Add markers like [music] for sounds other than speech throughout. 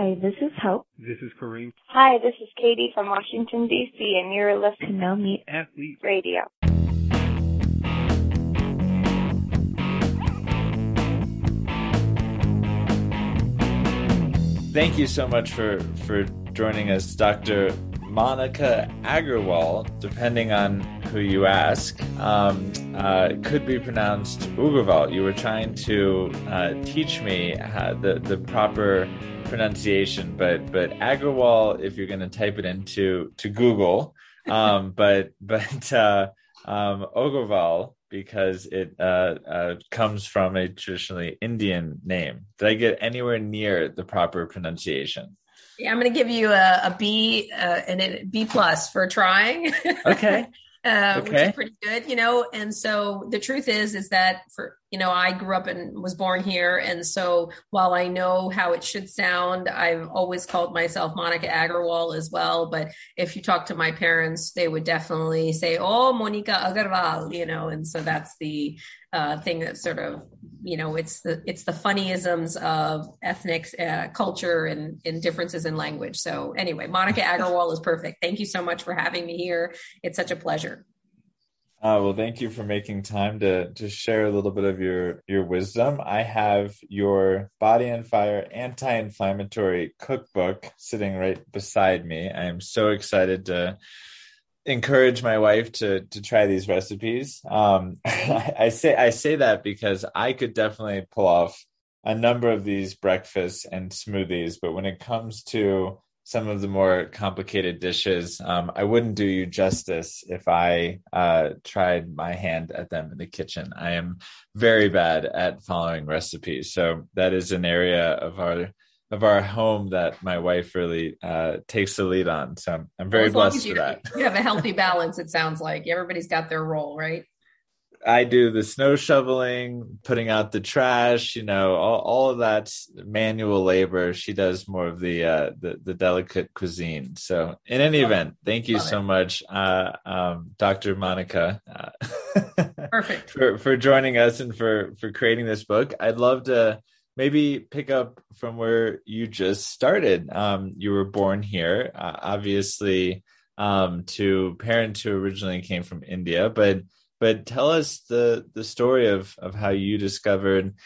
Hi, this is Hope. This is Kareem. Hi, this is Katie from Washington, D.C., and you're listening to No Meat Athlete Radio. Thank you so much for, for joining us, Dr. Monica Aggarwal, depending on who you ask, um, uh, could be pronounced Ugerwal. You were trying to uh, teach me how, the, the proper pronunciation, but but Aggarwal, if you're going to type it into to Google, [laughs] um, but but uh, um, because it uh, uh, comes from a traditionally Indian name. Did I get anywhere near the proper pronunciation? Yeah, I'm going to give you a, a B uh, and a B plus for trying. [laughs] Okay. uh, okay. which is pretty good, you know. And so the truth is, is that for you know, I grew up and was born here, and so while I know how it should sound, I've always called myself Monica Aggarwal as well. But if you talk to my parents, they would definitely say, "Oh, Monica Aggarwal," you know. And so that's the uh, thing that sort of you know it's the it's the funnyisms of ethnic uh, culture and, and differences in language so anyway monica aggarwal is perfect thank you so much for having me here it's such a pleasure uh, well, thank you for making time to to share a little bit of your your wisdom. I have your Body on Fire anti-inflammatory cookbook sitting right beside me. I am so excited to encourage my wife to to try these recipes. Um, [laughs] I, say I say that because I could definitely pull off a number of these breakfasts and smoothies, but when it comes to some of the more complicated dishes, um, I wouldn't do you justice if I uh, tried my hand at them in the kitchen. I am very bad at following recipes, so that is an area of our of our home that my wife really uh, takes the lead on. So I'm very well, blessed you, for that. You have a healthy [laughs] balance. It sounds like everybody's got their role, right? I do the snow shoveling, putting out the trash, you know, all, all of that manual labor. She does more of the uh, the, the delicate cuisine. So, in any Love event, thank you Love so it. much, uh, um, Dr. Monica, uh, [laughs] perfect for for joining us and for for creating this book. I'd love to maybe pick up from where you just started. Um, you were born here, uh, obviously, um, to parents who originally came from India, but but tell us the the story of of how you discovered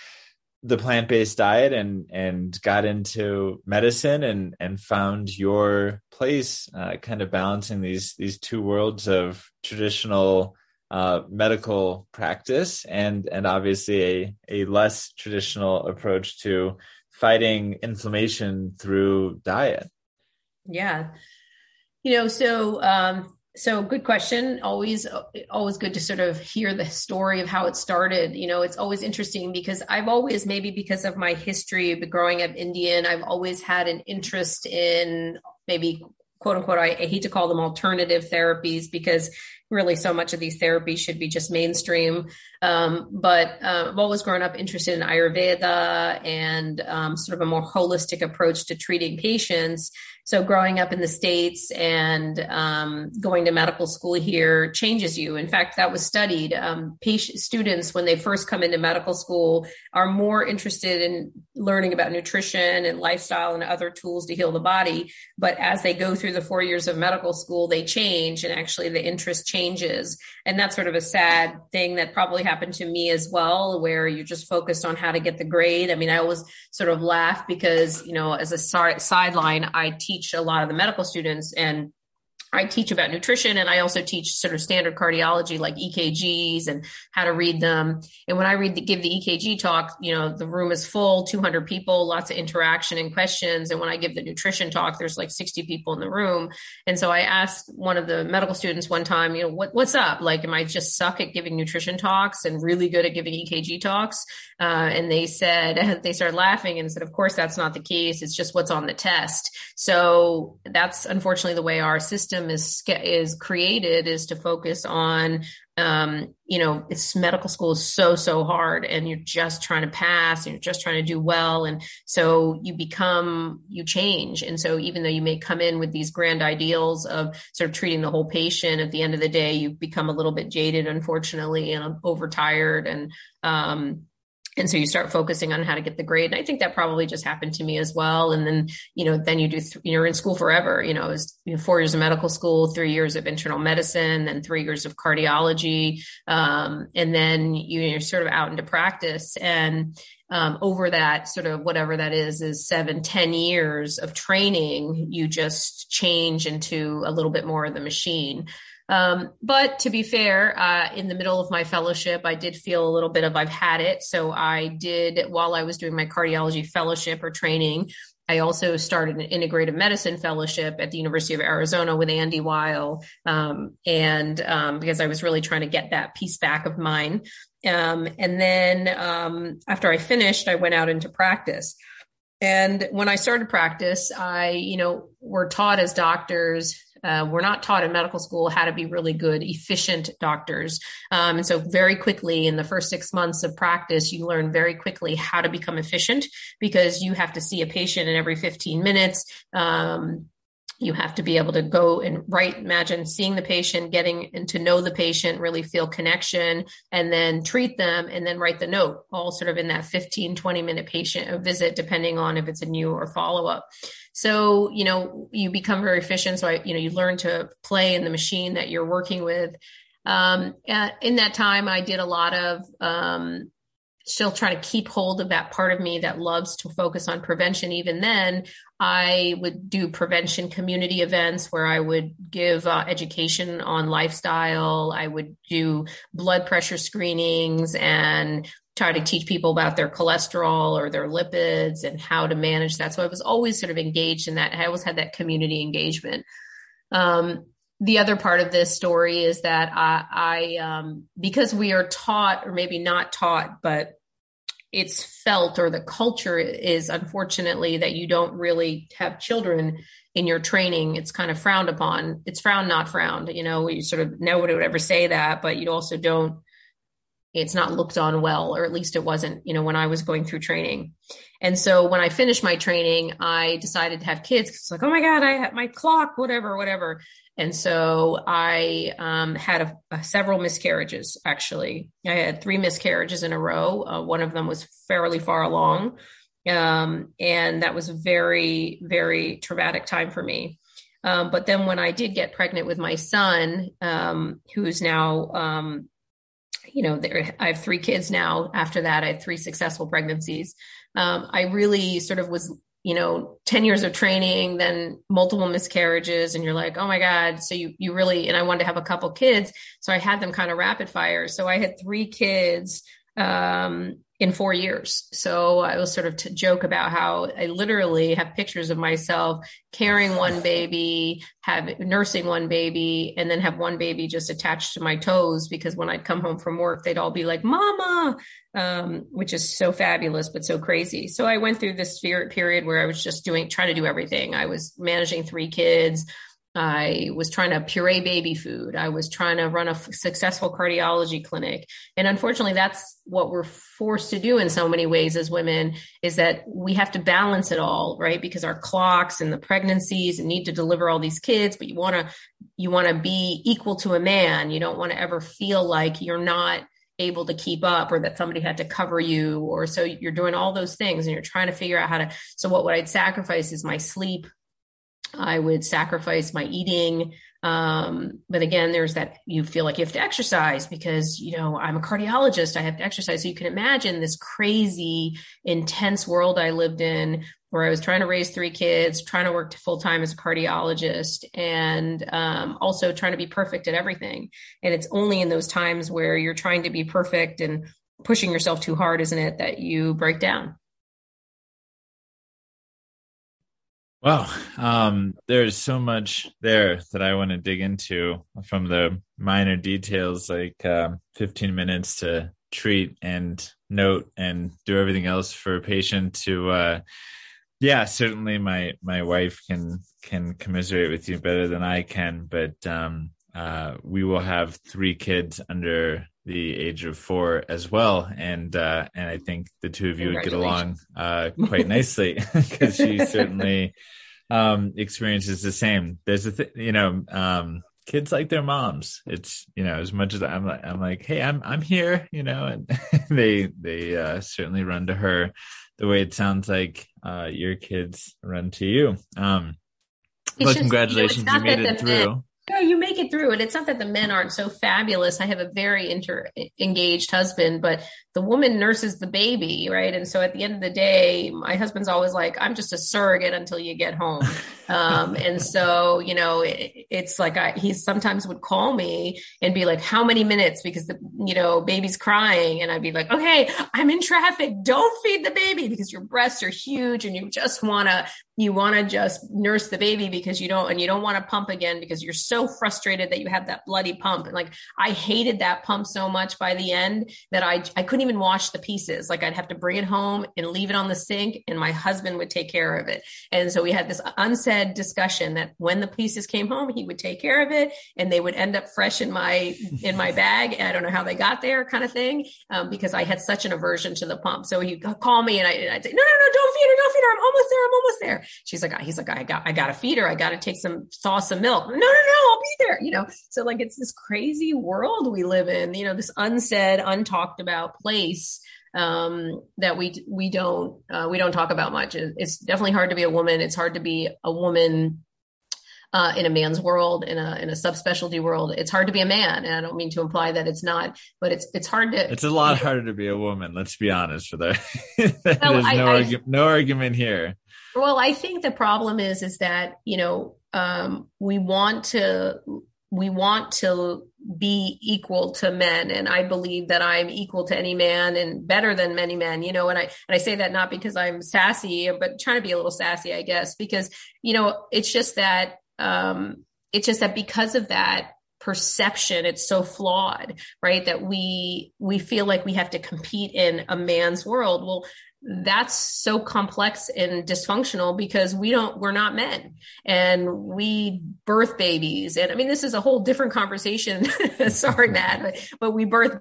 the plant-based diet and and got into medicine and and found your place uh, kind of balancing these these two worlds of traditional uh, medical practice and and obviously a a less traditional approach to fighting inflammation through diet. Yeah. You know so um so good question. Always always good to sort of hear the story of how it started. You know it's always interesting because i've always maybe because of my history of growing up indian i've always had an interest in maybe quote unquote I, I hate to call them alternative therapies because really so much of these therapies should be just mainstream. Um, but uh, I've always grown up interested in Ayurveda and um, sort of a more holistic approach to treating patients. So growing up in the States and um, going to medical school here changes you. In fact, that was studied. Um, patient, students, when they first come into medical school, are more interested in learning about nutrition and lifestyle and other tools to heal the body. But as they go through the four years of medical school, they change and actually the interest changes. And that's sort of a sad thing that probably happened to me as well, where you're just focused on how to get the grade. I mean, I always sort of laugh because, you know, as a sideline, I teach teach a lot of the medical students and I teach about nutrition and I also teach sort of standard cardiology like EKGs and how to read them. And when I read the, give the EKG talk, you know, the room is full, 200 people, lots of interaction and questions. And when I give the nutrition talk, there's like 60 people in the room. And so I asked one of the medical students one time, you know, what, what's up? Like, am I just suck at giving nutrition talks and really good at giving EKG talks? Uh, and they said, [laughs] they started laughing and said, of course, that's not the case. It's just what's on the test. So that's unfortunately the way our system system is is created is to focus on um, you know it's medical school is so so hard and you're just trying to pass and you're just trying to do well. And so you become you change. And so even though you may come in with these grand ideals of sort of treating the whole patient at the end of the day you become a little bit jaded unfortunately and overtired and um, and so you start focusing on how to get the grade. And i think that probably just happened to me as well. And then you know then you do th- you're in school forever. You know it was you know, four years of medical school three years of internal medicine then three years of cardiology. Um, and then you, you're sort of out into practice. And um, over that sort of whatever that is is seven ten years of training you just change into a little bit more of the machine um, but to be fair, uh, in the middle of my fellowship, I did feel a little bit of I've had it. So I did, while I was doing my cardiology fellowship or training, I also started an integrative medicine fellowship at the University of Arizona with Andy Weil. Um, and um, because I was really trying to get that piece back of mine. Um, and then um, after I finished, I went out into practice. And when I started practice, I, you know, were taught as doctors uh, we're not taught in medical school how to be really good, efficient doctors. Um, and so, very quickly in the first six months of practice, you learn very quickly how to become efficient because you have to see a patient in every 15 minutes. Um, you have to be able to go and write imagine seeing the patient getting and to know the patient really feel connection and then treat them and then write the note all sort of in that 15 20 minute patient visit depending on if it's a new or follow up so, you know, you become very efficient. So I, you know, you learn to play in the machine that you're working with. Um, in that time, I did a lot of, um, still trying to keep hold of that part of me that loves to focus on prevention. Even then, I would do prevention community events where I would give uh, education on lifestyle. I would do blood pressure screenings and try to teach people about their cholesterol or their lipids and how to manage that. So I was always sort of engaged in that. I always had that community engagement. Um, the other part of this story is that I, I um, because we are taught, or maybe not taught, but it's felt or the culture is unfortunately that you don't really have children in your training it's kind of frowned upon it's frowned not frowned you know you sort of nobody would ever say that but you also don't it's not looked on well, or at least it wasn't, you know, when I was going through training. And so when I finished my training, I decided to have kids. It's like, oh my God, I have my clock, whatever, whatever. And so I um, had a, a, several miscarriages, actually. I had three miscarriages in a row. Uh, one of them was fairly far along. Um, and that was a very, very traumatic time for me. Um, but then when I did get pregnant with my son, um, who's now um, you know, there, I have three kids now. After that, I had three successful pregnancies. Um, I really sort of was, you know, 10 years of training, then multiple miscarriages, and you're like, oh my God. So you, you really, and I wanted to have a couple kids. So I had them kind of rapid fire. So I had three kids um, in four years. So I will sort of to joke about how I literally have pictures of myself carrying one baby, have nursing one baby, and then have one baby just attached to my toes because when I'd come home from work, they'd all be like, "Mama," um, which is so fabulous but so crazy. So I went through this period where I was just doing, trying to do everything. I was managing three kids. I was trying to puree baby food. I was trying to run a f- successful cardiology clinic. And unfortunately, that's what we're forced to do in so many ways as women is that we have to balance it all, right? Because our clocks and the pregnancies and need to deliver all these kids, but you want to, you want to be equal to a man. You don't want to ever feel like you're not able to keep up or that somebody had to cover you or so you're doing all those things and you're trying to figure out how to so what would i'd sacrifice is my sleep I would sacrifice my eating. Um, but again, there's that you feel like you have to exercise because, you know, I'm a cardiologist. I have to exercise. So you can imagine this crazy, intense world I lived in where I was trying to raise three kids, trying to work full time as a cardiologist, and um, also trying to be perfect at everything. And it's only in those times where you're trying to be perfect and pushing yourself too hard, isn't it, that you break down. Well, um, there's so much there that I want to dig into from the minor details, like uh, 15 minutes to treat and note and do everything else for a patient. To uh, yeah, certainly my my wife can can commiserate with you better than I can, but um, uh, we will have three kids under the age of four as well, and uh, and I think the two of you would get along uh, quite nicely [laughs] because she certainly um, experiences the same. There's a th- you know um, kids like their moms. It's you know as much as I'm like I'm like hey I'm I'm here you know and [laughs] they they uh, certainly run to her the way it sounds like uh, your kids run to you. Um, but just, congratulations, you, know, you made it through. Yeah, you make it through. And it's not that the men aren't so fabulous. I have a very inter engaged husband, but the woman nurses the baby, right? And so at the end of the day, my husband's always like, I'm just a surrogate until you get home. Um, and so, you know, it, it's like I, he sometimes would call me and be like, how many minutes? Because the, you know, baby's crying. And I'd be like, okay, I'm in traffic. Don't feed the baby because your breasts are huge and you just want to, you want to just nurse the baby because you don't, and you don't want to pump again because you're so frustrated that you have that bloody pump. And like, I hated that pump so much by the end that I, I couldn't even wash the pieces. Like I'd have to bring it home and leave it on the sink and my husband would take care of it. And so we had this unsaid discussion that when the pieces came home, he would take care of it and they would end up fresh in my, in my bag. And I don't know how they got there kind of thing. Um, because I had such an aversion to the pump. So he'd call me and, I, would say, no, no, no, don't feed her. Don't feed her. I'm almost there. I'm almost there. She's like, he's like, I got, I got to feed her. I got to take some, thaw some milk. No, no, no, I'll be there. You know, so like it's this crazy world we live in, you know, this unsaid, untalked about place um, that we we don't uh, we don't talk about much. It's definitely hard to be a woman. It's hard to be a woman uh, in a man's world, in a in a subspecialty world. It's hard to be a man, and I don't mean to imply that it's not, but it's it's hard to. It's a lot harder to be a woman. Let's be honest. For that, [laughs] there's well, I, no I, argu- no argument here. Well, I think the problem is is that you know um, we want to we want to be equal to men and i believe that i'm equal to any man and better than many men you know and i and i say that not because i'm sassy but trying to be a little sassy i guess because you know it's just that um it's just that because of that perception it's so flawed right that we we feel like we have to compete in a man's world. Well that's so complex and dysfunctional because we don't we're not men. And we birth babies. And i mean this is a whole different conversation. [laughs] Sorry matt but, but we birth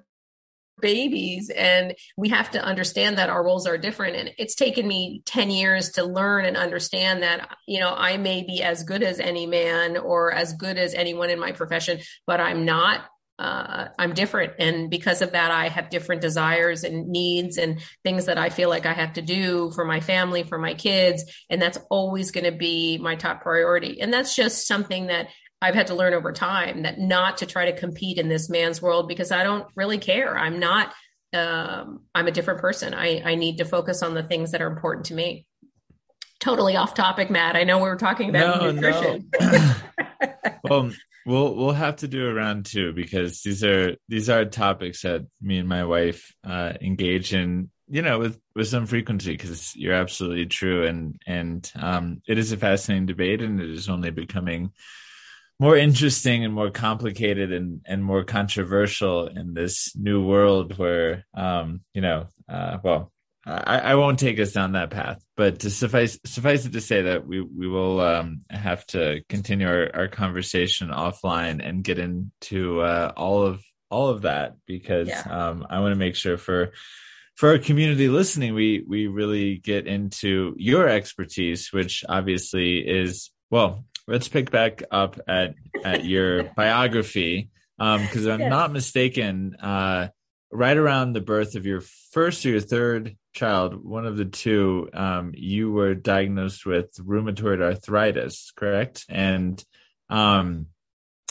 babies and we have to understand that our roles are different. And it's taken me 10 years to learn and understand that you know I may be as good as any man or as good as anyone in my profession but I'm not uh, I'm different. And because of that, I have different desires and needs and things that I feel like I have to do for my family, for my kids. And that's always going to be my top priority. And that's just something that I've had to learn over time that not to try to compete in this man's world because I don't really care. I'm not, um, I'm a different person. I, I need to focus on the things that are important to me. Totally off topic, Matt. I know we were talking about no, nutrition. No. [clears throat] well, We'll we'll have to do a round two because these are these are topics that me and my wife uh, engage in, you know, with with some frequency. Because you're absolutely true, and and um, it is a fascinating debate, and it is only becoming more interesting and more complicated and and more controversial in this new world where um, you know, uh, well, I, I, won't take us down that path, but to suffice suffice it to say that we we will um, have to continue our, our conversation offline and get into uh, all of all of that because yeah. um, I want to make sure for for our community listening, we we really get into your expertise, which obviously is well. Let's pick back up at at your [laughs] biography because um, I'm not mistaken. Uh, right around the birth of your first or your third child, one of the two, um, you were diagnosed with rheumatoid arthritis, correct? And um,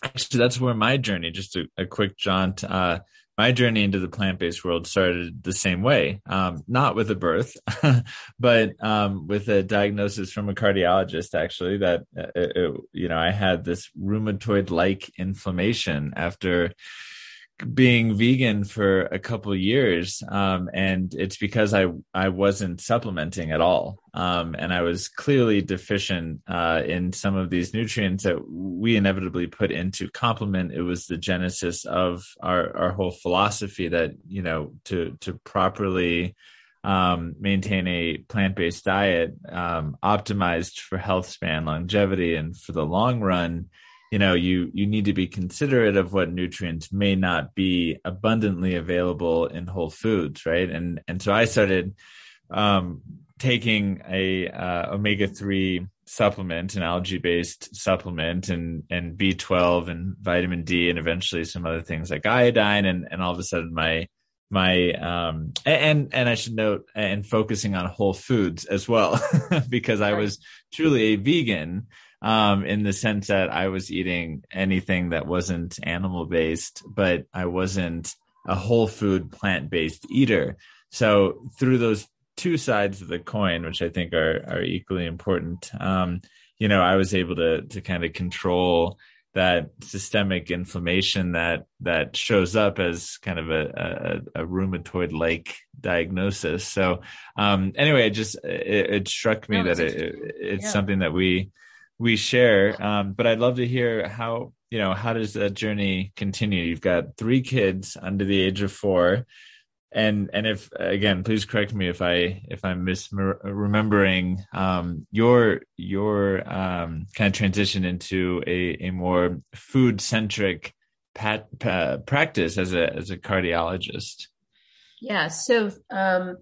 actually, that's where my journey, just a, a quick jaunt, uh, my journey into the plant based world started the same way, um, not with a birth, [laughs] but um, with a diagnosis from a cardiologist, actually, that, uh, it, you know, I had this rheumatoid like inflammation after being vegan for a couple years um, and it's because i i wasn't supplementing at all. Um, and i was clearly deficient uh, in some of these nutrients that we inevitably put into complement. It was the genesis of our our whole philosophy that you know to to properly um, maintain a plant-based diet um, optimized for health span longevity and for the long run you know you you need to be considerate of what nutrients may not be abundantly available in whole foods right? And and so i started um, taking a uh, omega-3 supplement, an algae based supplement, and and B twelve and vitamin D, and eventually some other things like iodine, and and all of a sudden my my um and and I should note and focusing on whole foods as well [laughs] because I was truly a vegan um in the sense that I was eating anything that wasn't animal based but I wasn't a whole food plant based eater so through those two sides of the coin, which I think are are equally important. Um, you know, I was able to to kind of control that systemic inflammation that that shows up as kind of a a, a rheumatoid like diagnosis. So um, anyway, it just it, it struck me no, that it, it's yeah. something that we we share. Um, but I'd love to hear how you know how does that journey continue. You've got three kids under the age of four and and if again please correct me if i if i'm misremembering um your your um kind of transition into a a more food centric pat, pa, practice as a as a cardiologist yeah so um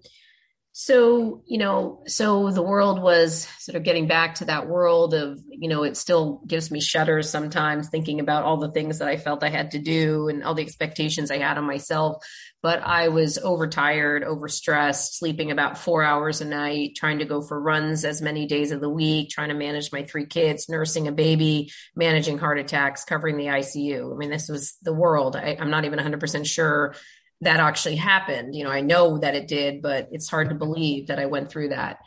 so you know so the world was sort of getting back to that world of you know it still gives me shudders sometimes thinking about all the things that i felt i had to do and all the expectations i had on myself but I was overtired, overstressed, sleeping about four hours a night, trying to go for runs as many days of the week, trying to manage my three kids, nursing a baby, managing heart attacks, covering the ICU. I mean, this was the world. I, I'm not even 100% sure that actually happened. You know, I know that it did, but it's hard to believe that I went through that.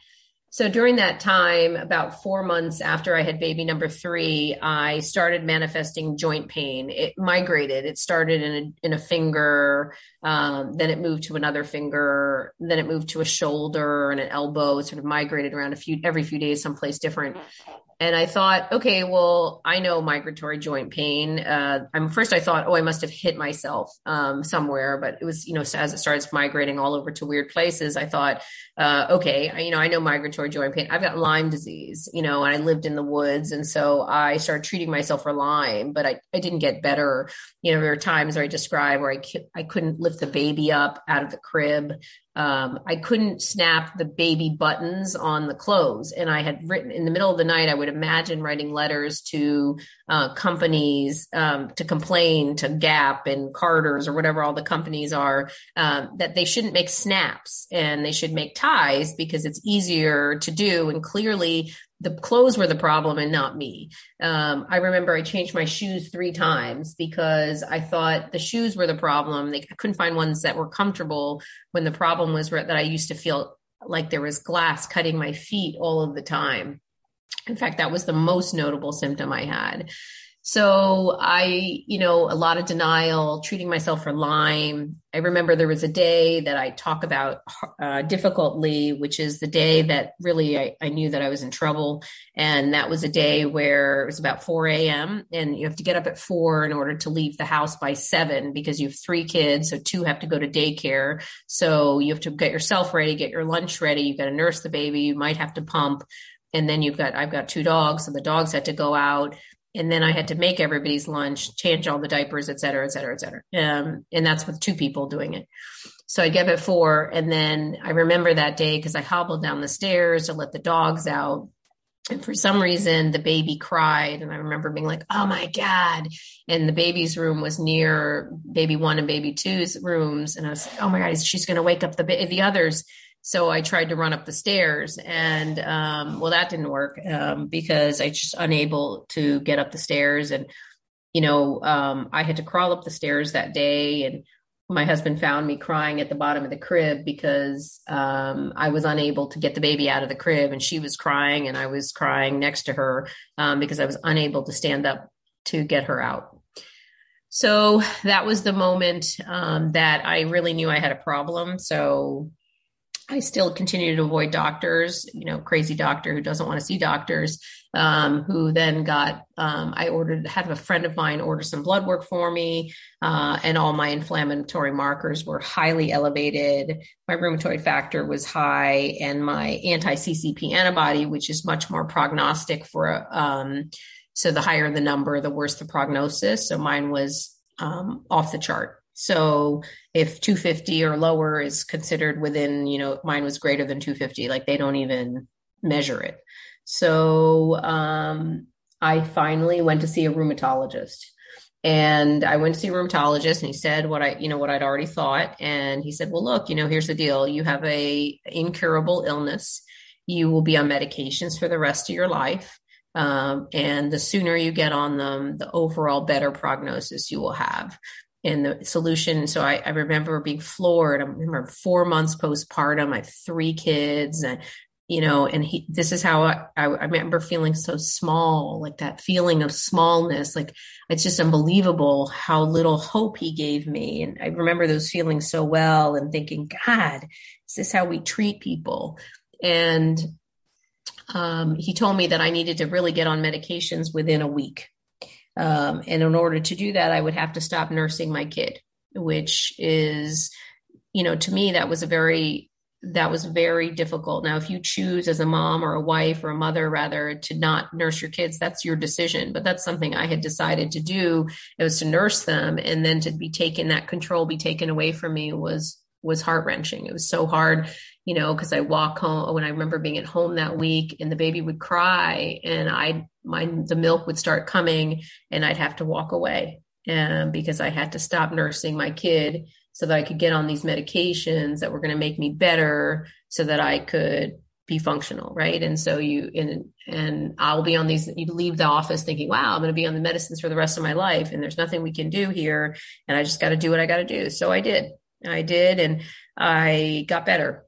So during that time, about four months after I had baby number three, I started manifesting joint pain. It migrated. It started in a, in a finger, um, then it moved to another finger, then it moved to a shoulder and an elbow. It sort of migrated around a few every few days, someplace different and I thought, okay, well, I know migratory joint pain. Uh, I'm first, I thought, oh, I must have hit myself um, somewhere, but it was, you know, as it starts migrating all over to weird places, I thought, uh, okay, I, you know, I know migratory joint pain. I've got Lyme disease, you know, and I lived in the woods, and so I started treating myself for Lyme, but I, I didn't get better. You know, there were times where I describe where I I couldn't lift the baby up out of the crib. Um, I couldn't snap the baby buttons on the clothes. And I had written in the middle of the night, I would imagine writing letters to uh, companies um, to complain to Gap and Carter's or whatever all the companies are um, that they shouldn't make snaps and they should make ties because it's easier to do. And clearly, the clothes were the problem and not me. Um, I remember I changed my shoes three times because I thought the shoes were the problem. They, I couldn't find ones that were comfortable when the problem was that I used to feel like there was glass cutting my feet all of the time. In fact, that was the most notable symptom I had. So I, you know, a lot of denial, treating myself for Lyme. I remember there was a day that I talk about uh, difficultly, which is the day that really I, I, knew that I was in trouble. And that was a day where it was about 4 a.m. and you have to get up at four in order to leave the house by seven because you have three kids. So two have to go to daycare. So you have to get yourself ready, get your lunch ready. You've got to nurse the baby. You might have to pump and then you've got i've got two dogs so the dogs had to go out and then I had to make everybody's lunch, change all the diapers, et cetera, et cetera, et cetera. Um, and that's with two people doing it. So I'd get up at four. And then I remember that day because I hobbled down the stairs to let the dogs out. And for some reason, the baby cried. And I remember being like, oh my God. And the baby's room was near baby one and baby two's rooms. And I was like, oh my God, she's going to wake up the, the others. So I tried to run up the stairs and, um, well, that didn't work, um, because I just unable to get up the stairs. And, you know, um, I had to crawl up the stairs that day and my husband found me crying at the bottom of the crib because, um, I was unable to get the baby out of the crib and she was crying and I was crying next to her, um, because I was unable to stand up to get her out. So that was the moment um, that I really knew I had a problem. So I still continue to avoid doctors, you know, crazy doctor who doesn't want to see doctors, um, who then got, um, I ordered, had a friend of mine order some blood work for me, uh, and all my inflammatory markers were highly elevated. My rheumatoid factor was high, and my anti CCP antibody, which is much more prognostic for, um, so the higher the number, the worse the prognosis. So mine was um, off the chart. So if 250 or lower is considered within, you know, mine was greater than 250, like they don't even measure it. So um, I finally went to see a rheumatologist. And I went to see a rheumatologist and he said what I, you know, what I'd already thought. And he said, well, look, you know, here's the deal. You have a incurable illness. You will be on medications for the rest of your life. Um, and the sooner you get on them, the overall better prognosis you will have. And the solution. So I, I remember being floored. I remember four months postpartum. I have three kids and you know, and he, this is how I, I, remember feeling so small, like that feeling of smallness. Like it's just unbelievable how little hope he gave me. And I remember those feelings so well and thinking, God, is this how we treat people? And um, he told me that I needed to really get on medications within a week. Um, and in order to do that, I would have to stop nursing my kid, which is, you know, to me, that was a very that was very difficult. Now, if you choose as a mom or a wife or a mother, rather, to not nurse your kids, that's your decision. But that's something I had decided to do. It was to nurse them, and then to be taken that control be taken away from me was was heart wrenching. It was so hard, you know, because I walk home when I remember being at home that week, and the baby would cry, and I my the milk would start coming, and I'd have to walk away, and um, because I had to stop nursing my kid so that I could get on these medications that were going to make me better so that I could be functional, right? And so you and and I'll be on these you leave the office thinking, wow, I'm going to be on the medicines for the rest of my life and there's nothing we can do here and I just got to do what I got to do. So I did. I did and I got better.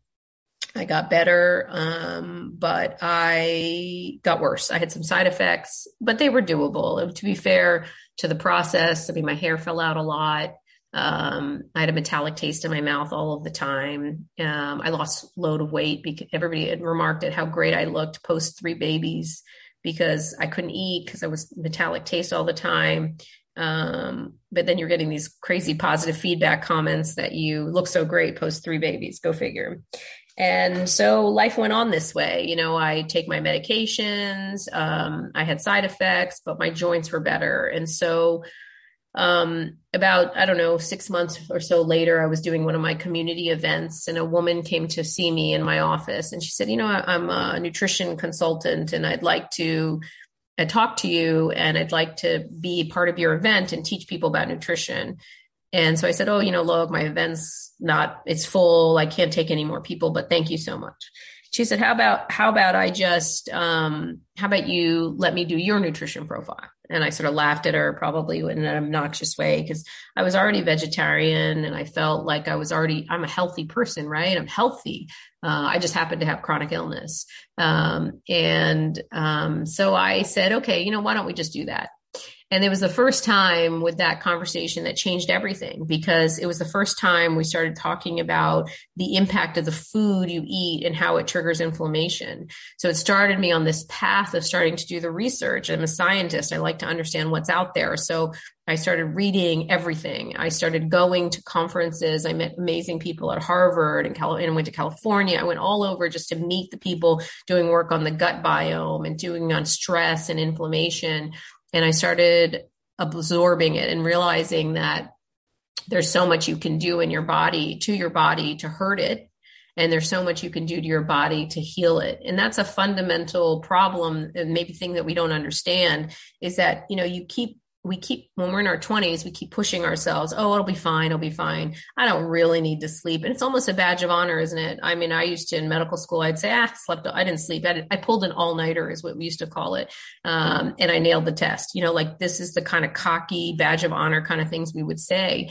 I got better um, but I got worse. I had some side effects, but they were doable. And To be fair to the process, I mean my hair fell out a lot. Um, I had a metallic taste in my mouth all of the time. Um, I lost a load of weight because everybody had remarked at how great I looked post three babies because I couldn't eat because I was metallic taste all the time. Um, but then you're getting these crazy positive feedback comments that you look so great post three babies. Go figure. And so life went on this way. You know, I take my medications. Um, I had side effects, but my joints were better. And so um, about i don't know six months or so later i was doing one of my community events and a woman came to see me in my office and she said you know i'm a nutrition consultant and i'd like to I uh, talk to you and i'd like to be part of your event and teach people about nutrition and so i said oh you know look my event's not it's full i can't take any more people but thank you so much she said how about how about i just um, how about you let me do your nutrition profile and I sort of laughed at her, probably in an obnoxious way, because I was already vegetarian and I felt like I was already, I'm a healthy person, right? I'm healthy. Uh, I just happened to have chronic illness. Um, and um, so I said, okay, you know, why don't we just do that? And it was the first time with that conversation that changed everything because it was the first time we started talking about the impact of the food you eat and how it triggers inflammation. So it started me on this path of starting to do the research. I'm a scientist. I like to understand what's out there. So I started reading everything. I started going to conferences. I met amazing people at Harvard and, Cal- and went to California. I went all over just to meet the people doing work on the gut biome and doing on stress and inflammation and I started absorbing it and realizing that there's so much you can do in your body to your body to hurt it. And there's so much you can do to your body to heal it. And that's a fundamental problem and maybe thing that we don't understand is that you know you keep we keep when we're in our 20s we keep pushing ourselves oh it'll be fine it'll be fine. I don't really need to sleep. And it's almost a badge of honor isn't it? I mean i used to in medical school i'd say ah slept i didn't sleep. I, I pulled an all-nighter is what we used to call it um, and i nailed the test. You know like this is the kind of cocky badge of honor kind of things we would say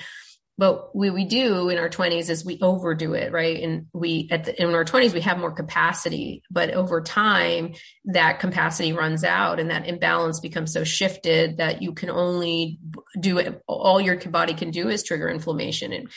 but what we do in our 20s is we overdo it right? And we at the, in our 20s we have more capacity but over time that capacity runs out and that imbalance becomes so shifted that you can only do it all your body can do is trigger inflammation. And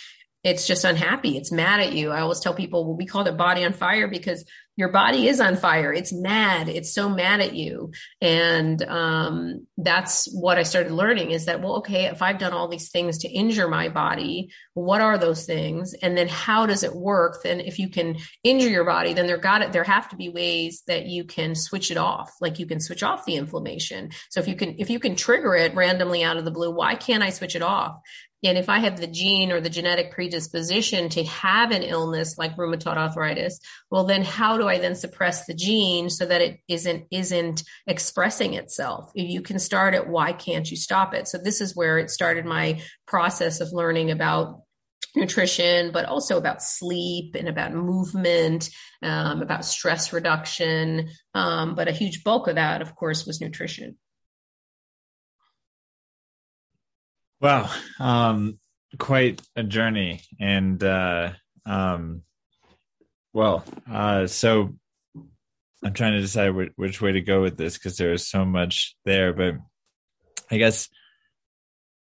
it's just unhappy. It's mad at you. I always tell people well, we call it body on fire because your body is on fire. It's mad. It's so mad at you. And um, that's what I started learning is that, well, okay, if I've done all these things to injure my body, what are those things? And then how does it work? Then if you can injure your body, then there got it, there have to be ways that you can switch it off. Like you can switch off the inflammation. So if you can, if you can trigger it randomly out of the blue, why can't I switch it off? And if I have the gene or the genetic predisposition to have an illness like rheumatoid arthritis, well, then how do I then suppress the gene so that it isn't isn't expressing itself? If you can start it, why can't you stop it? So this is where it started my process of learning about nutrition, but also about sleep and about movement, um, about stress reduction. Um, but a huge bulk of that, of course, was nutrition. Wow. Um, quite a journey. And, uh, um, well, uh, so I'm trying to decide which, which way to go with this because there is so much there, but I guess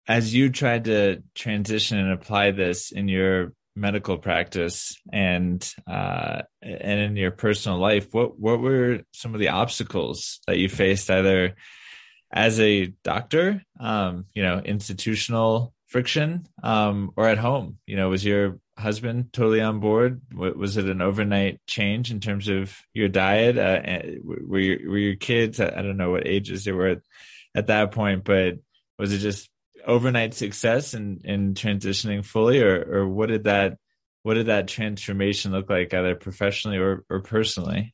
as you tried to transition and apply this in your medical practice and uh, and in your personal life, what what were some of the obstacles that you faced either as a doctor, um, you know, institutional friction, um, or at home? You know, was your husband totally on board? Was it an overnight change in terms of your diet? Uh, were your were your kids? I don't know what ages they were at, at that point, but was it just overnight success in in transitioning fully, or or what did that what did that transformation look like, either professionally or or personally?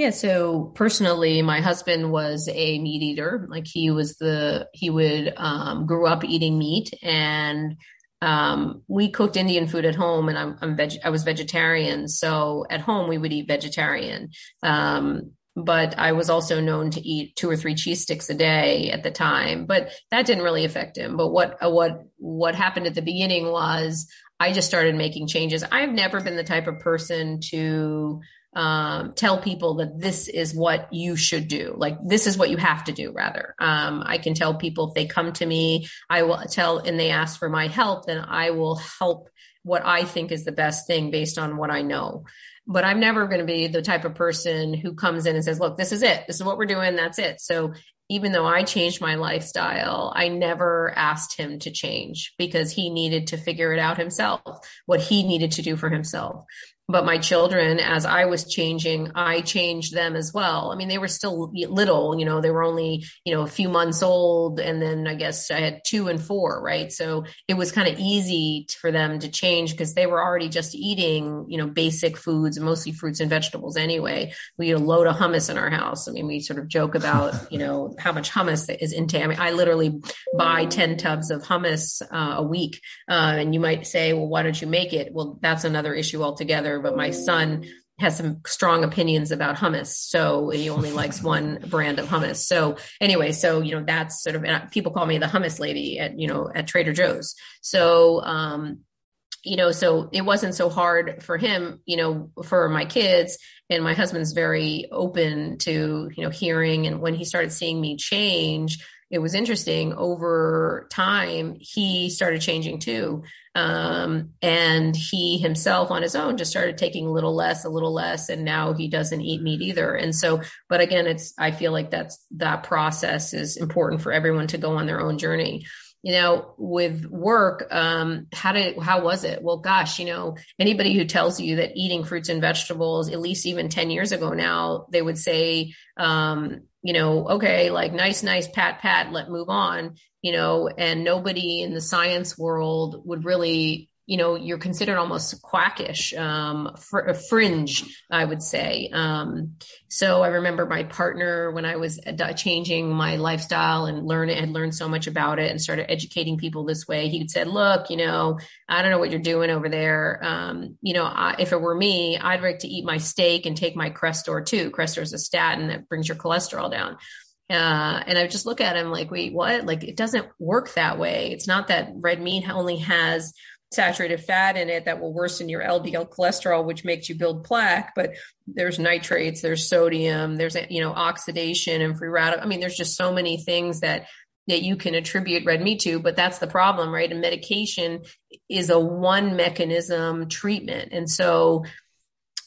Yeah, so personally, my husband was a meat eater. Like he was the he would um, grew up eating meat, and um, we cooked Indian food at home, and I'm, I'm veg- I was vegetarian. So at home we would eat vegetarian. Um, but I was also known to eat two or three cheese sticks a day at the time, but that didn't really affect him. But what, uh, what, what happened at the beginning was I just started making changes. I've never been the type of person to, um, tell people that this is what you should do. Like this is what you have to do rather. Um, I can tell people if they come to me, I will tell and they ask for my help, then I will help what I think is the best thing based on what I know but I'm never going to be the type of person who comes in and says, look, this is it. This is what we're doing. That's it. So even though I changed my lifestyle, I never asked him to change because he needed to figure it out himself, what he needed to do for himself but my children as i was changing i changed them as well. I mean they were still little you know they were only you know a few months old and then i guess i had two and four right? So it was kind of easy for them to change because they were already just eating you know basic foods mostly fruits and vegetables anyway. We eat a load of hummus in our house. I mean we sort of joke about [laughs] you know how much hummus is into i mean i literally buy 10 tubs of hummus uh, a week. Uh, and you might say well why don't you make it? Well that's another issue altogether but my son has some strong opinions about hummus. So he only [laughs] likes one brand of hummus. So anyway, so, you know, that's sort of, people call me the hummus lady at, you know, at Trader Joe's. So, um, you know, so it wasn't so hard for him, you know, for my kids and my husband's very open to, you know, hearing. And when he started seeing me change, it was interesting over time he started changing too um, and he himself on his own just started taking a little less a little less and now he doesn't eat meat either. And so but again it's i feel like that's that process is important for everyone to go on their own journey. You know with work um how did how was it? Well gosh you know anybody who tells you that eating fruits and vegetables at least even 10 years ago now they would say um you know, okay, like nice, nice, pat, pat, let move on, you know, and nobody in the science world would really you know, you're considered almost quackish, um, fr- fringe, I would say. Um, so I remember my partner when I was changing my lifestyle and learn had learned so much about it and started educating people this way. He said, look, you know, I don't know what you're doing over there. Um, you know, I, if it were me, I'd like to eat my steak and take my Crestor too. Crestor is a statin that brings your cholesterol down. Uh, and I just look at him like, wait, what? Like, it doesn't work that way. It's not that red meat only has saturated fat in it that will worsen your LDL cholesterol, which makes you build plaque. But there's nitrates, there's sodium, there's you know oxidation and free radical. I mean, there's just so many things that that you can attribute red meat to. But that's the problem, right? And medication is a one mechanism treatment, and so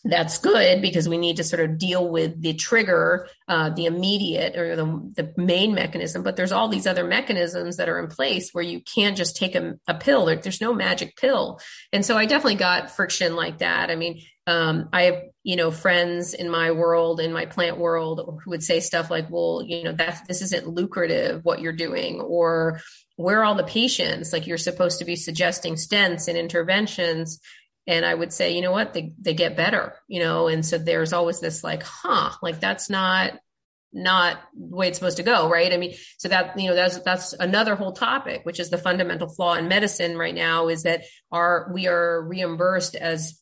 that's good because we need to sort of deal with the trigger, uh, the immediate or the, the main mechanism. But there's all these other mechanisms that are in place where you can't just take a, a pill. There, there's no magic pill. And so I definitely got friction like that. I mean, um, I have, you know, friends in my world, in my plant world, who would say stuff like, well, you know, that this isn't lucrative what you're doing, or where are all the patients? Like you're supposed to be suggesting stents and interventions and i would say you know what? They, they get better you know? And so there's always this like huh like that's not not the way it's supposed to go right? I mean so that you know that's that's another whole topic which is the fundamental flaw in medicine right now is that our we are reimbursed as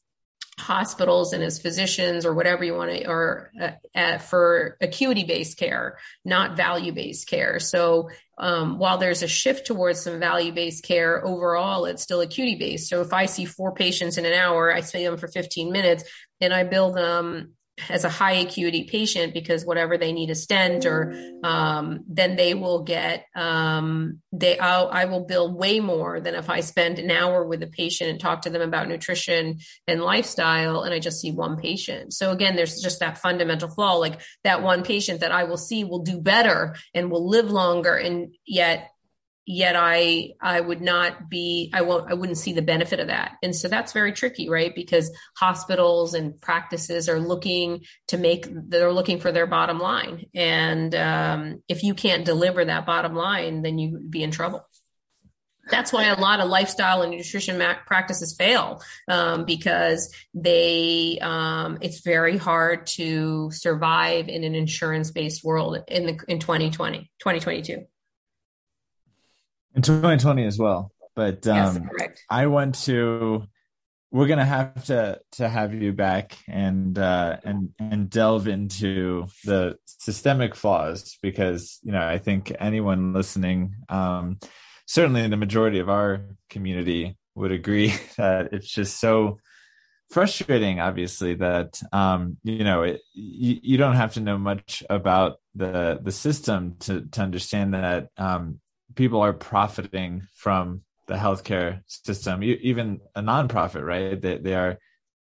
hospitals and as physicians or whatever you want to or uh, at, for acuity based care not value based care. So um, while there's a shift towards some value based care overall it's still acuity based so if i see four patients in an hour i see them for 15 minutes and i bill them as a high acuity patient because whatever they need a stent or um, then they will get um, they I'll, I will bill way more than if I spend an hour with a patient and talk to them about nutrition and lifestyle and I just see one patient. So again, there's just that fundamental flaw. Like that one patient that I will see will do better and will live longer, and yet yet I I would not be I won't I wouldn't see the benefit of that. And so that's very tricky, right? Because hospitals and practices are looking to make they're looking for their bottom line. And um, if you can't deliver that bottom line, then you would be in trouble. That's why a lot of lifestyle and nutrition practices fail um, because they um, it's very hard to survive in an insurance based world in the in 2020 2022 in 2020 as well. But um, yes, I want to. We're gonna have to to have you back and uh, and and delve into the systemic flaws because you know I think anyone listening, um, certainly the majority of our community would agree [laughs] that it's just so frustrating obviously that um you know it, you, you don't have to know much about the the system to to understand that um people are profiting from the healthcare system, even a nonprofit, right? They, they are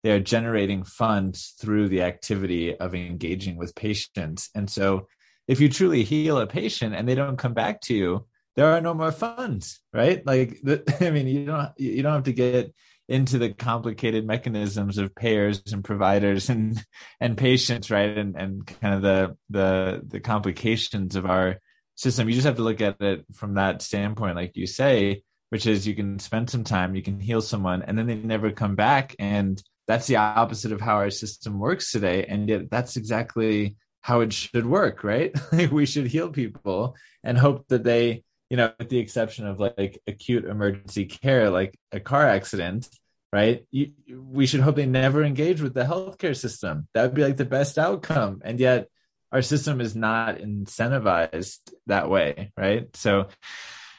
they are generating funds through the activity of engaging with patients. And so, if you truly heal a patient and they don't come back to you, there are no more funds, right? Like, [laughs] I mean, you don't you don't have to get into the complicated mechanisms of payers and providers and and patients, right? And and kind of the the the complications of our system. You just have to look at it from that standpoint, like you say, which is you can spend some time, you can heal someone, and then they never come back. And that's the opposite of how our system works today. And yet that's exactly how it should work, right? [laughs] we should heal people and hope that they, you know, with the exception of like acute emergency care, like a car accident, right? You, we should hope they never engage with the healthcare system. That would be like the best outcome. And yet our system is not incentivized that way, right? So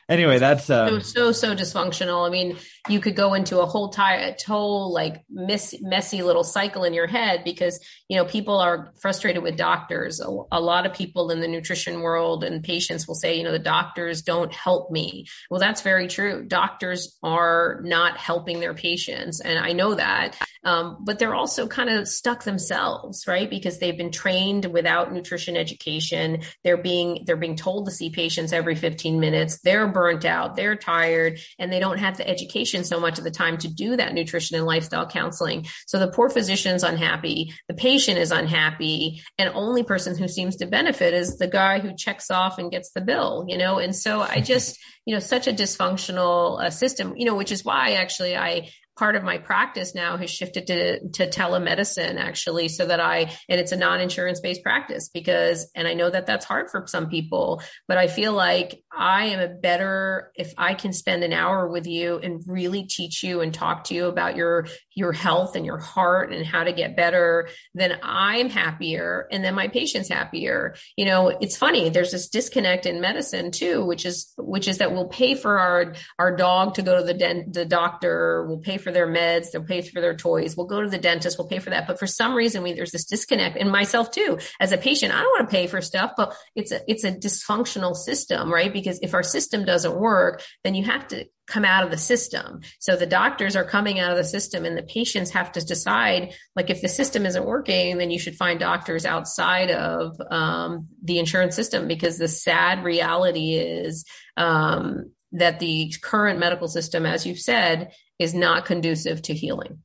anyway, that's um, so so so dysfunctional. I mean, you could go into a whole tie, whole like miss, messy little cycle in your head because you know people are frustrated with doctors. A, a, lot of people in the nutrition world and patients will say, you know, the doctors don't help me. Well, that's very true. Doctors are not helping their patients, and I know that. Um, but they're also kind of stuck themselves, right? Because they've been trained without nutrition education. They're being they're being told to see patients every 15 minutes. They're burnt out. They're tired, and they don't have the education so much of the time to do that nutrition and lifestyle counseling. So the poor physician's unhappy, the patient is unhappy, and only person who seems to benefit is the guy who checks off and gets the bill, you know? And so I just, you know, such a dysfunctional uh, system, you know, which is why actually I part of my practice now has shifted to, to telemedicine actually so that I, and it's a non-insurance based practice because, and I know that that's hard for some people, but I feel like I am a better, if I can spend an hour with you and really teach you and talk to you about your, your health and your heart and how to get better, then I'm happier and then my patient's happier. You know, it's funny. There's this disconnect in medicine too, which is, which is that we'll pay for our, our dog to go to the, den- the doctor. We'll pay for for their meds, they'll pay for their toys. We'll go to the dentist, we'll pay for that. But for some reason, we, there's this disconnect and myself too, as a patient, I don't want to pay for stuff, but it's a, it's a dysfunctional system, right? Because if our system doesn't work, then you have to come out of the system. So the doctors are coming out of the system and the patients have to decide, like, if the system isn't working, then you should find doctors outside of um, the insurance system because the sad reality is um, that the current medical system, as you've said, is not conducive to healing.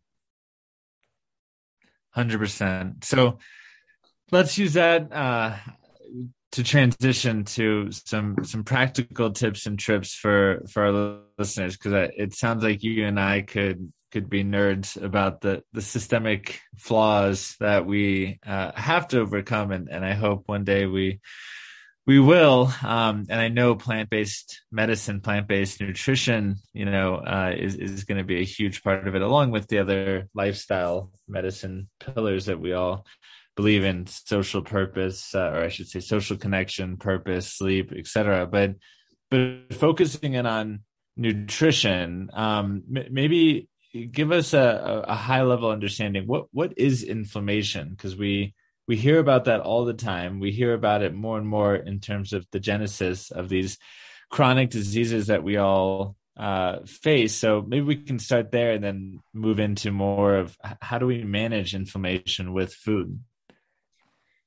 100%. So let's use that uh, to transition to some some practical tips and trips for for our listeners because it sounds like you and I could could be nerds about the the systemic flaws that we uh, have to overcome and and I hope one day we we will um, and I know plant based medicine plant based nutrition you know uh, is is going to be a huge part of it along with the other lifestyle medicine pillars that we all believe in social purpose, uh, or I should say, social connection, purpose, sleep, etc. But but focusing in on nutrition, um, m- maybe give us a, a high level understanding. What what is inflammation? Because we we hear about that all the time. We hear about it more and more in terms of the genesis of these chronic diseases that we all uh, face. So maybe we can start there and then move into more of how do we manage inflammation with food.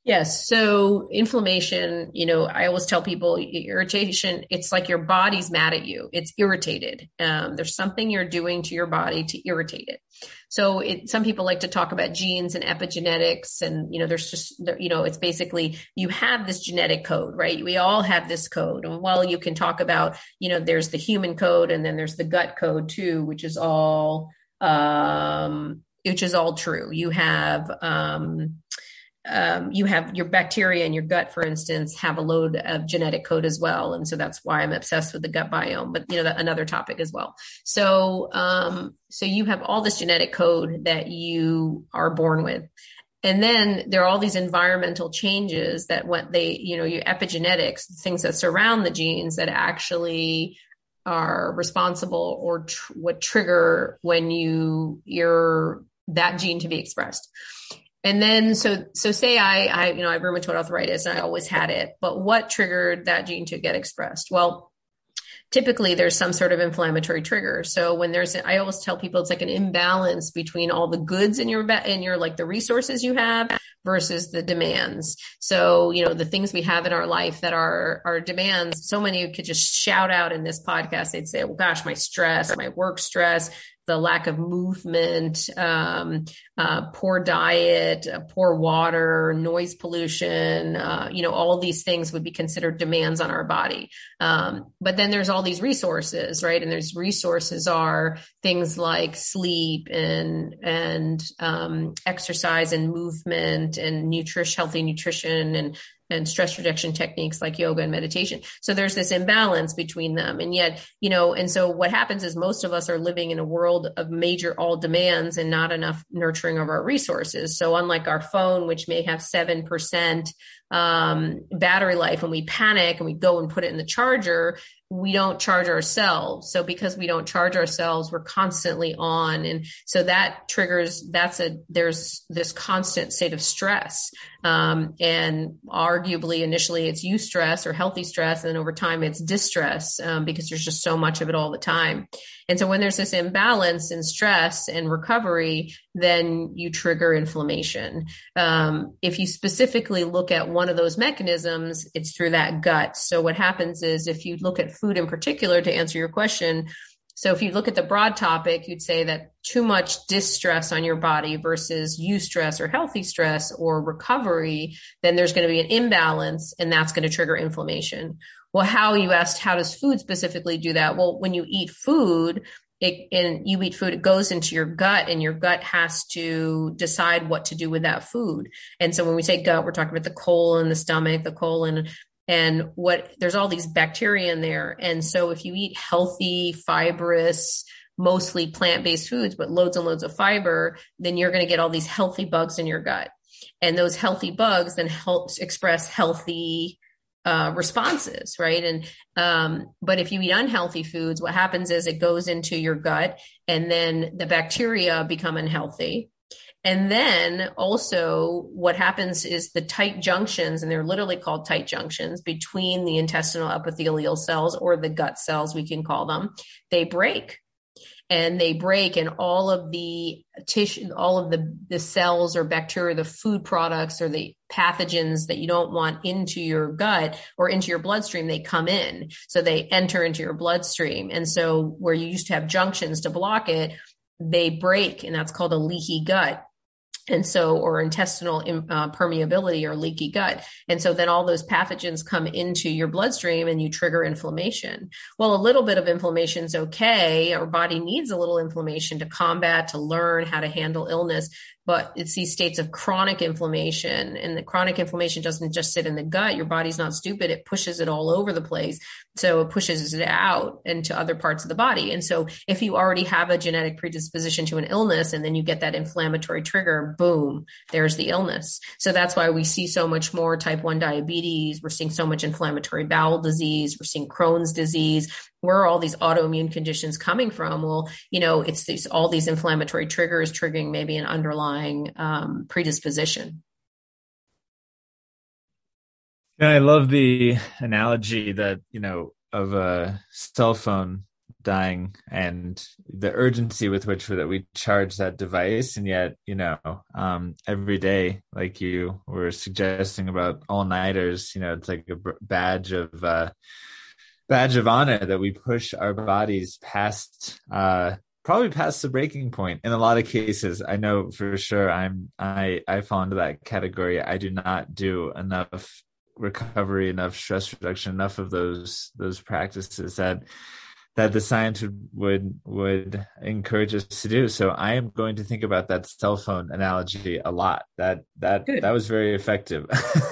Yes. So inflammation, you know, I always tell people irritation, it's like your body's mad at you. It's irritated. Um, there's something you're doing to your body to irritate it. So it, some people like to talk about genes and epigenetics and, you know, there's just, you know, it's basically you have this genetic code, right? We all have this code. And while you can talk about, you know, there's the human code and then there's the gut code too, which is all, um, which is all true. You have, um, um, you have your bacteria in your gut, for instance, have a load of genetic code as well, and so that's why I'm obsessed with the gut biome. But you know, that another topic as well. So, um, so you have all this genetic code that you are born with, and then there are all these environmental changes that what they, you know, your epigenetics, things that surround the genes that actually are responsible or tr- what trigger when you you're that gene to be expressed. And then, so, so say I, I, you know, I have rheumatoid arthritis and I always had it, but what triggered that gene to get expressed? Well, typically there's some sort of inflammatory trigger. So when there's, I always tell people it's like an imbalance between all the goods in your, in your, like the resources you have versus the demands. So, you know, the things we have in our life that are our demands, so many could just shout out in this podcast. They'd say, well, gosh, my stress, my work stress, the lack of movement, um, uh, poor diet, uh, poor water, noise pollution, uh, you know, all these things would be considered demands on our body. Um, but then there's all these resources, right? And there's resources are things like sleep and and um, exercise and movement and nutrition, healthy nutrition and and stress reduction techniques like yoga and meditation. So there's this imbalance between them. And yet, you know, and so what happens is most of us are living in a world of major all demands and not enough nurturing of our resources. So unlike our phone, which may have 7%, um, battery life and we panic and we go and put it in the charger, we don't charge ourselves. So because we don't charge ourselves, we're constantly on. And so that triggers, that's a, there's this constant state of stress. Um, and arguably initially it's eustress or healthy stress. And over time it's distress, um, because there's just so much of it all the time. And so when there's this imbalance in stress and recovery, then you trigger inflammation. Um, if you specifically look at one of those mechanisms, it's through that gut. So what happens is if you look at food in particular to answer your question, so if you look at the broad topic, you'd say that too much distress on your body versus eustress or healthy stress or recovery, then there's going to be an imbalance and that's going to trigger inflammation. Well, how you asked, how does food specifically do that? Well, when you eat food, it, and you eat food, it goes into your gut and your gut has to decide what to do with that food. And so when we say gut, we're talking about the colon, the stomach, the colon, and what there's all these bacteria in there. And so if you eat healthy, fibrous, mostly plant-based foods, but loads and loads of fiber, then you're going to get all these healthy bugs in your gut. And those healthy bugs then help express healthy uh, responses, right? And um, but if you eat unhealthy foods, what happens is it goes into your gut, and then the bacteria become unhealthy, And then also what happens is the tight junctions, and they're literally called tight junctions between the intestinal epithelial cells or the gut cells, we can call them, they break. And they break and all of the tissue all of the the cells or bacteria the food products or the pathogens that you don't want into your gut or into your bloodstream they come in. So they enter into your bloodstream. And so where you used to have junctions to block it they break and that's called a leaky gut and so or intestinal uh, permeability or leaky gut. And so then all those pathogens come into your bloodstream and you trigger inflammation. Well a little bit of inflammation is okay. Our body needs a little inflammation to combat to learn how to handle illness. But it's these states of chronic inflammation and the chronic inflammation doesn't just sit in the gut. Your body's not stupid. It pushes it all over the place so it pushes it out into other parts of the body. And so if you already have a genetic predisposition to an illness and then you get that inflammatory trigger boom there's the illness. So that's why we see so much more type 1 diabetes. We're seeing so much inflammatory bowel disease. We're seeing crohn's disease. Where are all these autoimmune conditions coming from? Well, you know, it's these all these inflammatory triggers triggering maybe an underlying um, predisposition. I love the analogy that you know of a cell phone dying and the urgency with which that we charge that device. And yet you know um, every day like you were suggesting about all nighters you know it's like a badge of uh, badge of honor that we push our bodies past uh probably past the breaking point in a lot of cases. I know for sure i'm i i fall into that category. I do not do enough recovery enough stress reduction enough of those those practices that that the science would, would would encourage us to do. So I am going to think about that cell phone analogy a lot. That that Good. that was very effective. [laughs]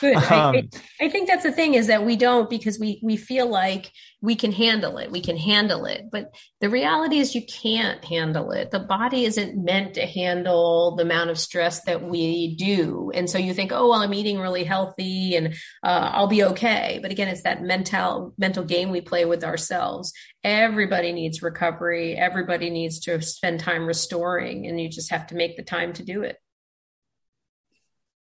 Good. um, I, I, think that's the thing is that we don't because we we feel like we can handle it. We can handle it, but the reality is you can't handle it. The body isn't meant to handle the amount of stress that we do, and so you think, oh well, I'm eating really healthy and uh, I'll be okay. But again, it's that mental mental game we play with ourselves everybody needs recovery. Everybody needs to spend time restoring and you just have to make the time to do it.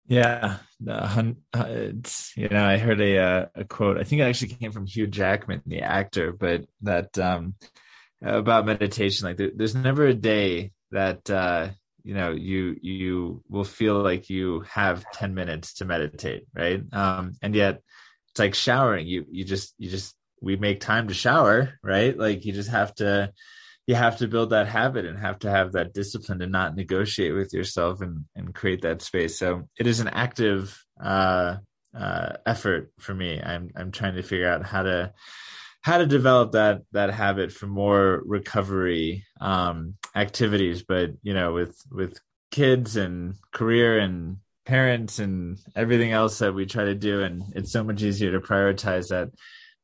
Yeah uh, it's, you know i heard a uh, a quote. I think it actually came from hugh jackman the actor but that um about meditation. Like there, there's never a day that uh you know you you will feel like you have 10 minutes to meditate right? Um and yet it's like showering. You you just you just we make time to shower, right? Like you just have to you have to build that habit and have to have that discipline to not negotiate with yourself and and create that space. So it is an active uh, uh, effort for me. I'm I'm trying to figure out how to how to develop that that habit for more recovery um, activities. But you know, with with kids and career and parents and everything else that we try to do, and it's so much easier to prioritize that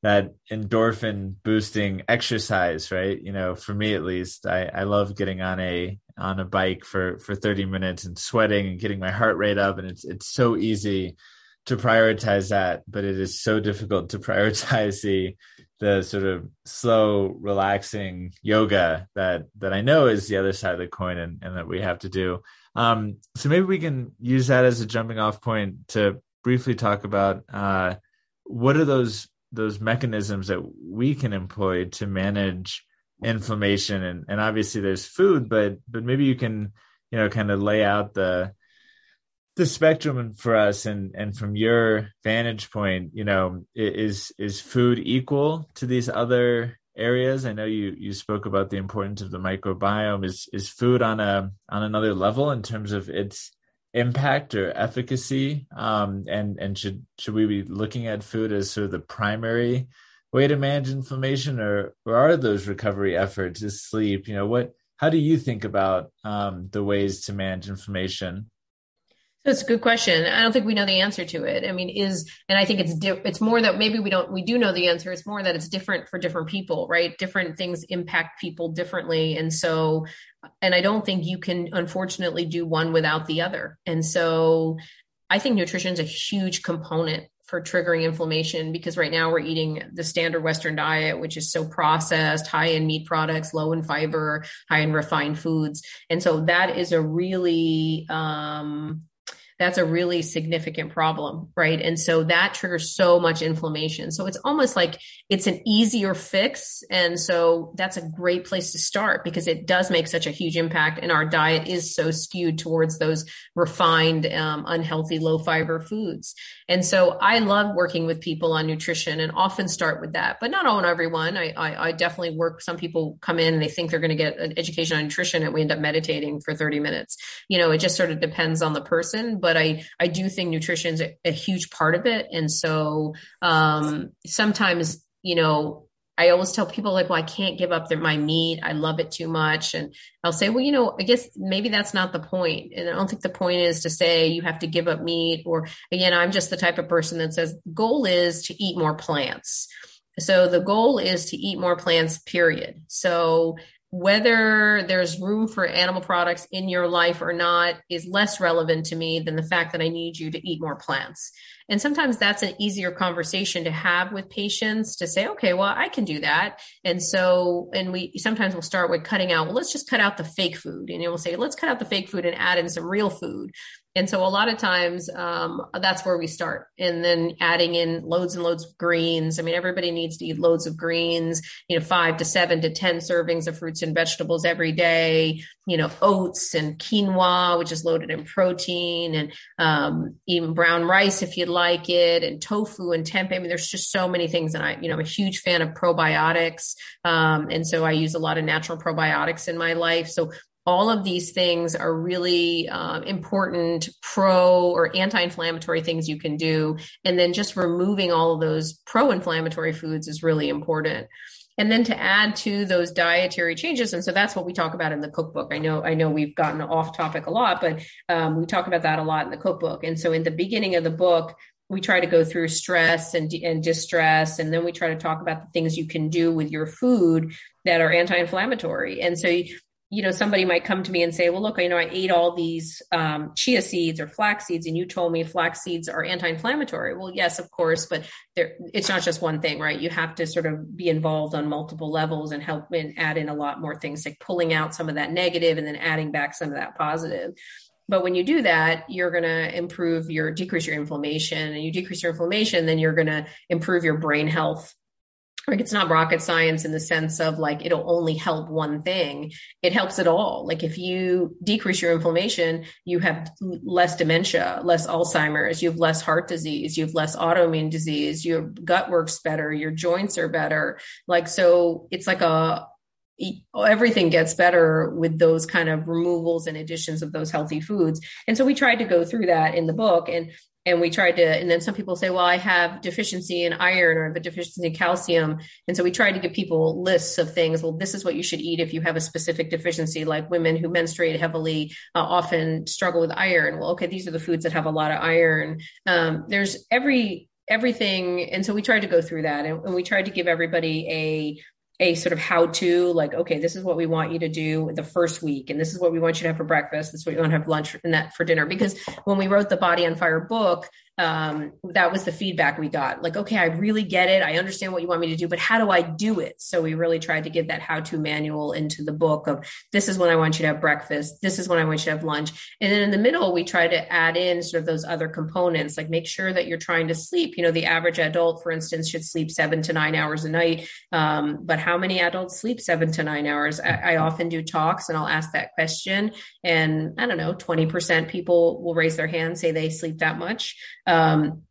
that endorphin boosting exercise right? You know for me at least i i love getting on a on a bike for for 30 minutes and sweating and getting my heart rate up and it's it's so easy to prioritize that but it is so difficult to [laughs] prioritize the the sort of slow relaxing yoga that that i know is the other side of the coin and, and that we have to do. Um so maybe we can use that as a jumping off point to briefly talk about uh what are those those mechanisms that we can employ to manage inflammation. And, and obviously there's food but but maybe you can you know kind of lay out the the spectrum for us. And and from your vantage point you know is is food equal to these other areas? I know you you spoke about the importance of the microbiome. Is is food on a on another level in terms of its impact or efficacy um, and and should should we be looking at food as sort of the primary way to manage inflammation or or are those recovery efforts is sleep? You know what how do you think about um, the ways to manage inflammation that's a good question. I don't think we know the answer to it. I mean, is and I think it's di- it's more that maybe we don't we do know the answer. It's more that it's different for different people, right? Different things impact people differently, and so and I don't think you can unfortunately do one without the other. And so I think nutrition is a huge component for triggering inflammation because right now we're eating the standard Western diet, which is so processed, high in meat products, low in fiber, high in refined foods. And so that is a really, um, that's a really significant problem, right? And so that triggers so much inflammation. So it's almost like it's an easier fix. And so that's a great place to start because it does make such a huge impact. And our diet is so skewed towards those refined, um, unhealthy, low fiber foods. And so I love working with people on nutrition and often start with that, but not on everyone. I, I, I definitely work. Some people come in and they think they're going to get an education on nutrition and we end up meditating for 30 minutes. You know, it just sort of depends on the person, but I, I do think nutrition is a, a huge part of it. And so, um, sometimes, you know, I always tell people like, well, I can't give up my meat. I love it too much. And I'll say, well, you know, I guess maybe that's not the point. And I don't think the point is to say you have to give up meat or again, I'm just the type of person that says goal is to eat more plants. So the goal is to eat more plants, period. So whether there's room for animal products in your life or not is less relevant to me than the fact that I need you to eat more plants. And sometimes that's an easier conversation to have with patients to say, okay, well, I can do that. And so, and we sometimes we'll start with cutting out, well, let's just cut out the fake food. And we'll say, let's cut out the fake food and add in some real food. And so a lot of times um, that's where we start. And then adding in loads and loads of greens. I mean, everybody needs to eat loads of greens, you know, five to seven to 10 servings of fruits and vegetables every day, you know, oats and quinoa, which is loaded in protein and um, even brown rice if you'd like it and tofu and tempeh. I mean, there's just so many things. And I, you know, I'm a huge fan of probiotics. Um, and so I use a lot of natural probiotics in my life. So all of these things are really uh, important pro or anti-inflammatory things you can do. And then just removing all of those pro-inflammatory foods is really important. And then to add to those dietary changes and so that's what we talk about in the cookbook. I know i know we've gotten off topic a lot but um, we talk about that a lot in the cookbook. And so in the beginning of the book we try to go through stress and, and distress and then we try to talk about the things you can do with your food that are anti-inflammatory. And so you know, somebody might come to me and say, well, look, you know, I ate all these um, chia seeds or flax seeds, and you told me flax seeds are anti-inflammatory. Well, yes, of course, but it's not just one thing, right? You have to sort of be involved on multiple levels and help and add in a lot more things, like pulling out some of that negative and then adding back some of that positive. But when you do that, you're going to improve your decrease your inflammation, and you decrease your inflammation, then you're going to improve your brain health like it's not rocket science in the sense of like it'll only help one thing. It helps it all. Like if you decrease your inflammation you have less dementia less alzheimer's you have less heart disease you have less autoimmune disease your gut works better your joints are better. Like so it's like a everything gets better with those kind of removals and additions of those healthy foods. And so we tried to go through that in the book and and we tried to and then some people say well i have deficiency in iron or the deficiency in calcium. And so we tried to give people lists of things. Well this is what you should eat if you have a specific deficiency like women who menstruate heavily uh, often struggle with iron. Well okay these are the foods that have a lot of iron. Um, there's every everything. And so we tried to go through that and, and we tried to give everybody a a sort of how to like okay this is what we want you to do the first week and this is what we want you to have for breakfast this is what you want to have lunch and that for dinner. Because when we wrote the body on fire book um, that was the feedback we got. Like, okay, I really get it. I understand what you want me to do, but how do I do it? So we really tried to get that how to manual into the book of this is when I want you to have breakfast. This is when I want you to have lunch. And then in the middle, we try to add in sort of those other components, like make sure that you're trying to sleep. You know, the average adult, for instance, should sleep seven to nine hours a night. Um, but how many adults sleep seven to nine hours? I, I often do talks and I'll ask that question. And I don't know, 20% people will raise their hand, say they sleep that much. Um,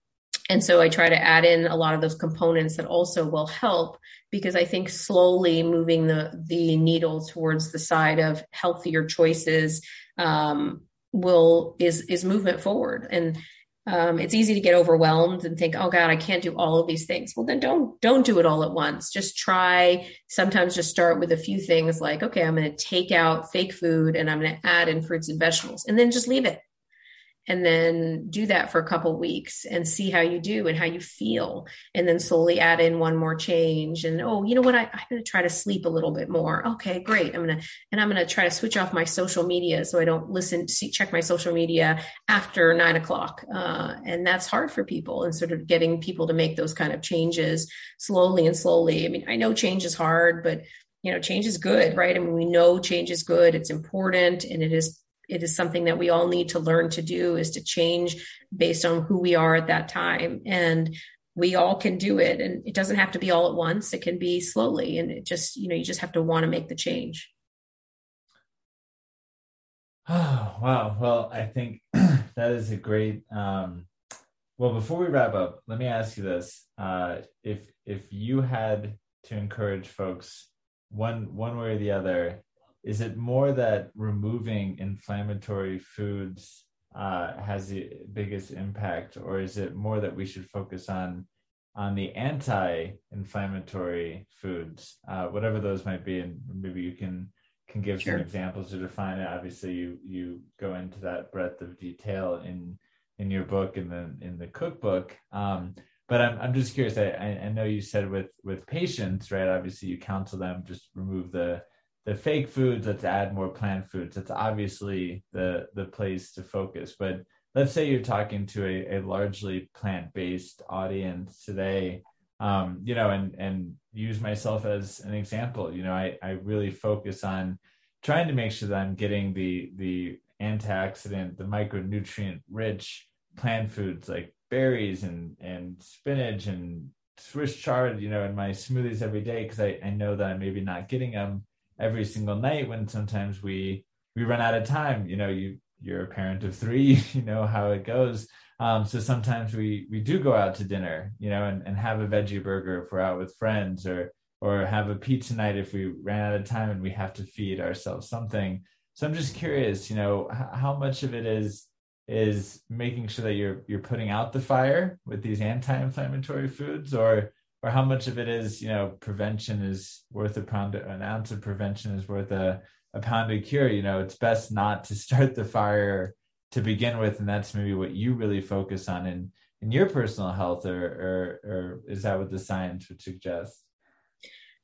and so I try to add in a lot of those components that also will help because I think slowly moving the the needle towards the side of healthier choices um, will is is movement forward. And um, it's easy to get overwhelmed and think, oh God, I can't do all of these things. Well, then don't don't do it all at once. Just try. Sometimes just start with a few things like, okay, I'm going to take out fake food and I'm going to add in fruits and vegetables, and then just leave it and then do that for a couple weeks and see how you do and how you feel. And then slowly add in one more change and oh you know what? I, i'm going to try to sleep a little bit more. Okay great. I'm going to and i'm going to try to switch off my social media so i don't listen see check my social media after nine o'clock. Uh, and that's hard for people and sort of getting people to make those kind of changes slowly and slowly. I mean i know change is hard but you know change is good right? I mean we know change is good. It's important and it is it is something that we all need to learn to do is to change based on who we are at that time. And we all can do it and it doesn't have to be all at once. It can be slowly and it just you know you just have to want to make the change. Oh [sighs] wow. Well i think [clears throat] that is a great um well before we wrap up let me ask you this. Uh if if you had to encourage folks one one way or the other is it more that removing inflammatory foods uh, has the biggest impact, or is it more that we should focus on on the anti-inflammatory foods, uh, whatever those might be, and maybe you can can give sure. some examples to define it. Obviously, you you go into that breadth of detail in in your book and then in the cookbook. Um, but I'm I'm just curious. I I know you said with with patients, right? Obviously, you counsel them just remove the the fake foods let's add more plant foods. That's obviously the the place to focus. But let's say you're talking to a, a largely plant-based audience today um, you know and and use myself as an example. You know i i really focus on trying to make sure that i'm getting the the antioxidant the micronutrient rich plant foods like berries and and spinach and swiss chard you know in my smoothies every day because I, I know that i'm maybe not getting them every single night when sometimes we we run out of time. You know you you're a parent of three [laughs] you know how it goes. Um, so sometimes we we do go out to dinner you know and, and have a veggie burger if we're out with friends or or have a pizza night if we ran out of time and we have to feed ourselves something. So i'm just curious you know h- how much of it is is making sure that you're you're putting out the fire with these anti-inflammatory foods or or how much of it is you know prevention is worth a pound an ounce of prevention is worth a, a pound of cure you know it's best not to [laughs] start the fire to begin with and that's maybe what you really focus on in in your personal health or or, or is that what the science would suggest?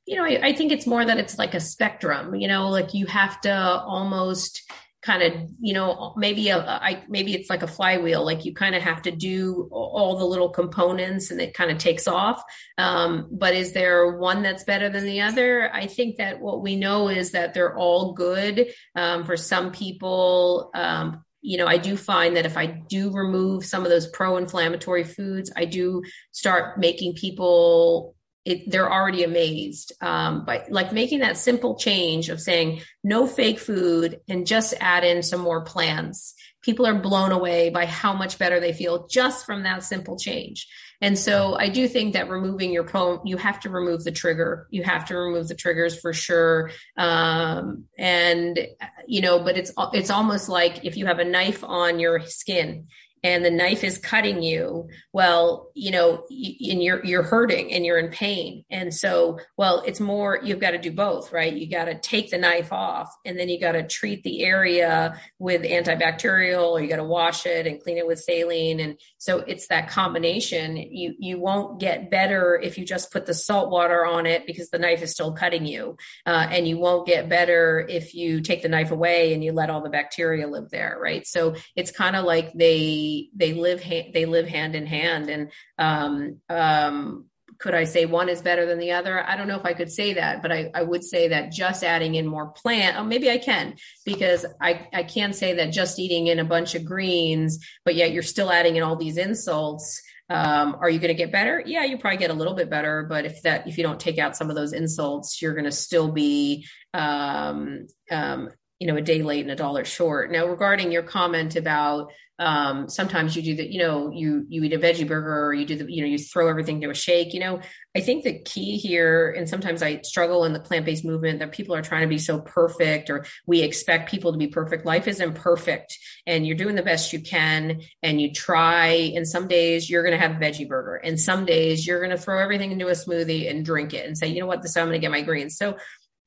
You know I, I think it's more that it's like a spectrum you know like you have to almost kind of you know maybe a I, maybe it's like a flywheel like you kind of have to do all the little components and it kind of takes off. Um, but is there one that's better than the other? I think that what we know is that they're all good um, for some people. Um, you know, I do find that if I do remove some of those pro inflammatory foods, I do start making people it, they're already amazed um, by like making that simple change of saying no fake food and just add in some more plants. People are blown away by how much better they feel just from that simple change. And so I do think that removing your pro, you have to remove the trigger. You have to remove the triggers for sure. Um, and you know, but it's it's almost like if you have a knife on your skin and the knife is cutting you well you know and you're you're hurting and you're in pain. And so well it's more you've got to do both right? You got to take the knife off and then you got to treat the area with antibacterial or you got to wash it and clean it with saline. And so it's that combination. You you won't get better if you just put the salt water on it because the knife is still cutting you. Uh, and you won't get better if you take the knife away and you let all the bacteria live there right? So it's kind of like they they live ha- they live hand in hand and um, um, could I say one is better than the other? I don't know if I could say that, but I, I would say that just adding in more plant, oh, maybe I can, because I, I can say that just eating in a bunch of greens, but yet you're still adding in all these insults. Um, are you going to get better? Yeah, you probably get a little bit better, but if that, if you don't take out some of those insults, you're going to still be, um, um, you know, a day late and a dollar short. Now, regarding your comment about um, sometimes you do that, you know, you you eat a veggie burger or you do the, you know, you throw everything to a shake. You know, I think the key here, and sometimes I struggle in the plant based movement that people are trying to be so perfect, or we expect people to be perfect. Life isn't perfect, and you're doing the best you can, and you try. And some days you're going to have a veggie burger, and some days you're going to throw everything into a smoothie and drink it, and say, you know what, this I'm going to get my greens. So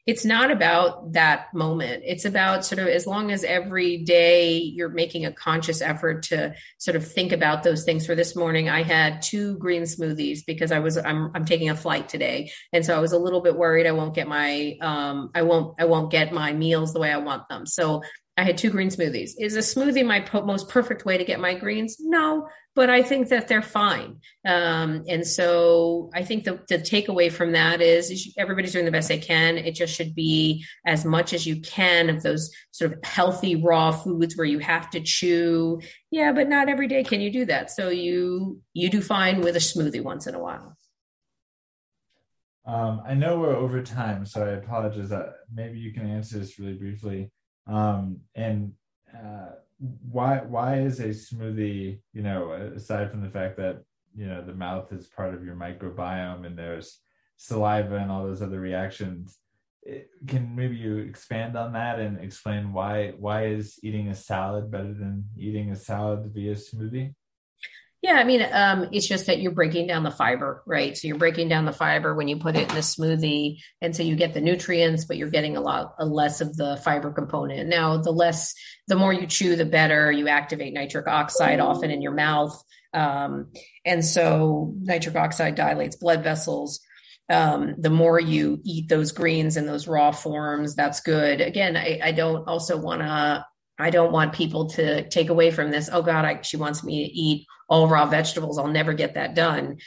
it's not about that moment. It's about sort of as long as every day you're making a conscious effort to sort of think about those things. For this morning, I had two green smoothies because I was I'm I'm taking a flight today, and so I was a little bit worried I won't get my um I won't I won't get my meals the way I want them. So I had two green smoothies. Is a smoothie my po- most perfect way to get my greens? No, but I think that they're fine. Um, and so I think the, the takeaway from that is, is everybody's doing the best they can. It just should be as much as you can of those sort of healthy raw foods where you have to chew. Yeah, but not every day can you do that. So you you do fine with a smoothie once in a while. Um, I know we're over time, so I apologize. Uh, maybe you can answer this really briefly. Um, and uh, why why is a smoothie? You know, aside from the fact that you know the mouth is part of your microbiome and there's saliva and all those other reactions. It, can maybe you expand on that and explain why why is eating a salad better than eating a salad via smoothie? Yeah, I mean, um, it's just that you're breaking down the fiber, right? So you're breaking down the fiber when you put it in a smoothie, and so you get the nutrients, but you're getting a lot a less of the fiber component. Now, the less, the more you chew, the better. You activate nitric oxide often in your mouth, um, and so nitric oxide dilates blood vessels. Um, the more you eat those greens in those raw forms, that's good. Again, I, I don't also want to I don't want people to take away from this. Oh God, I, she wants me to eat all raw vegetables. I'll never get that done.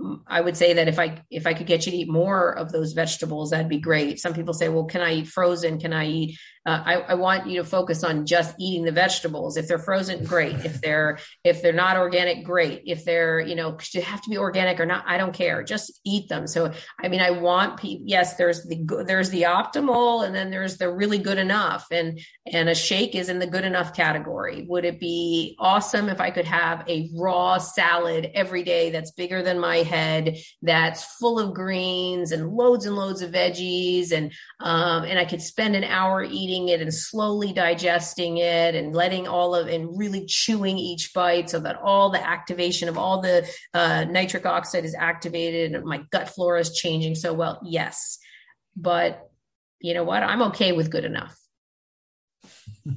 Mm, I would say that if I if I could get you to eat more of those vegetables, that'd be great. Some people say, "Well, can I eat frozen? Can I eat?" Uh, I, I, want you to focus on just eating the vegetables. If they're frozen, great. If they're if they're not organic, great. If they're you know they have to be organic or not, I don't care. Just eat them. So I mean, I want people. Yes, there's the there's the optimal, and then there's the really good enough, and and a shake is in the good enough category. Would it be awesome if I could have a raw salad every day that's bigger than my head, that's full of greens and loads and loads of veggies, and um, and I could spend an hour eating eating it and slowly digesting it and letting all of and really chewing each bite so that all the activation of all the uh, nitric oxide is activated and my gut flora is changing so well. Yes. But you know what? I'm okay with good enough. [laughs]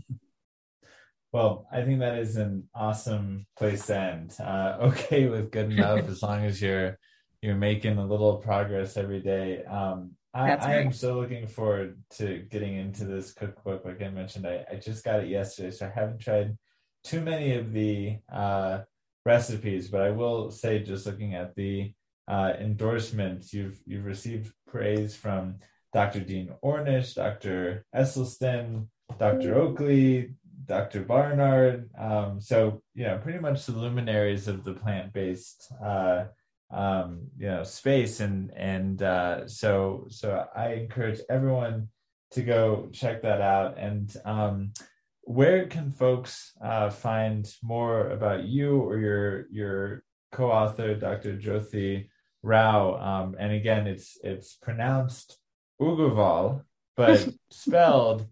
Well i think that is an awesome place to end. Uh, okay with good enough [laughs] as long as you're you're making a little progress every day. Um, I, I am so looking forward to getting into this cookbook. Like I mentioned, I, I just got it yesterday, so I haven't tried too many of the uh, recipes, but I will say, just looking at the uh, endorsements, you've you've received praise from Dr. Dean Ornish, Dr. Esselstyn, Dr. Oakley, Dr. Barnard. Um, so you know, pretty much the luminaries of the plant-based uh, um, you know space. And and uh, so so I encourage everyone to go check that out. And um, where can folks uh, find more about you or your your co-author Dr. Jyothi Rao? Um, and again it's it's pronounced Uggarwal but [laughs] spelled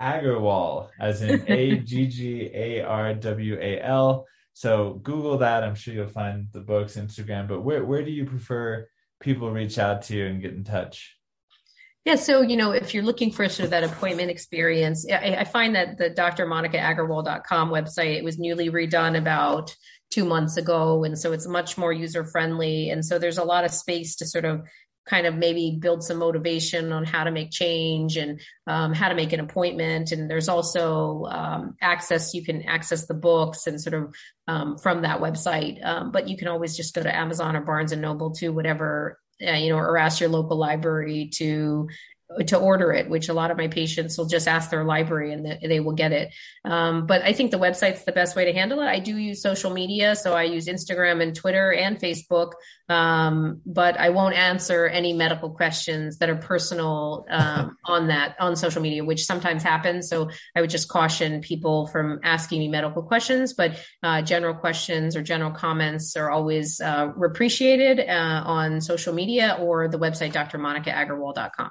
Aggarwal as in A G G A R W A L so Google that. I'm sure you'll find the books, Instagram. But where where do you prefer people reach out to you and get in touch? Yeah, so you know, if you're looking for sort of that appointment experience, I, I find that the drmonicaaggarwal.com website it was newly redone about two months ago, and so it's much more user friendly, and so there's a lot of space to sort of kind of maybe build some motivation on how to make change and um, how to make an appointment. And there's also um, access, you can access the books and sort of um, from that website. Um, but you can always just go to Amazon or Barnes and Noble to whatever, uh, you know, or ask your local library to to order it, which a lot of my patients will just ask their library and they will get it. Um, but I think the website's the best way to handle it. I do use social media, so I use Instagram and Twitter and Facebook, um, but I won't answer any medical questions that are personal um, on that on social media, which sometimes happens. So I would just caution people from asking me medical questions, but uh, general questions or general comments are always uh, appreciated uh, on social media or the website drmonicaaggarwal.com.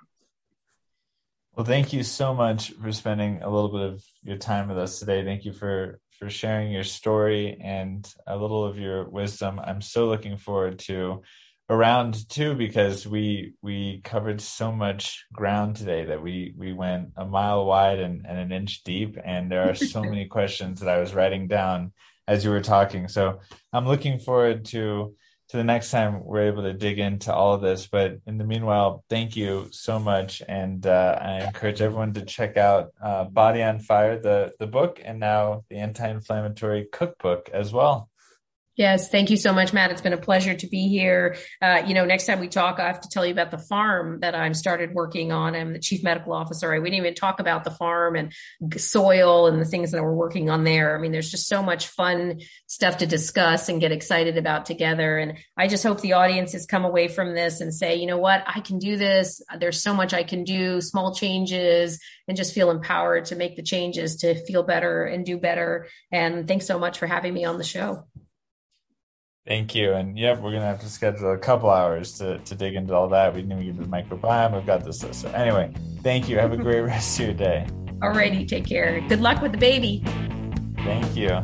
Well, thank you so much for spending a little bit of your time with us today. Thank you for for sharing your story and a little of your wisdom. I'm so looking forward to around two because we we covered so much ground today that we we went a mile wide and, and an inch deep and there are so many [laughs] questions that I was writing down as you were talking. So I'm looking forward to to the next time we're able to dig into all of this. But in the meanwhile, thank you so much, and uh, I encourage everyone to check out uh, Body on Fire, the the book, and now the anti-inflammatory cookbook as well. Yes, thank you so much, Matt. It's been a pleasure to be here. Uh, you know, next time we talk, I have to tell you about the farm that I'm started working on. I'm the chief medical officer. We didn't even talk about the farm and soil and the things that we're working on there. I mean, there's just so much fun stuff to discuss and get excited about together. And I just hope the audience has come away from this and say, you know what, I can do this. There's so much I can do, small changes, and just feel empowered to make the changes to feel better and do better. And thanks so much for having me on the show. Thank you. And yep, we're gonna have to schedule a couple hours to, to dig into all that. We didn't even get the microbiome. We've got this list. So anyway, thank you. Have a great [laughs] rest of your day. Alrighty, take care. Good luck with the baby. Thank you.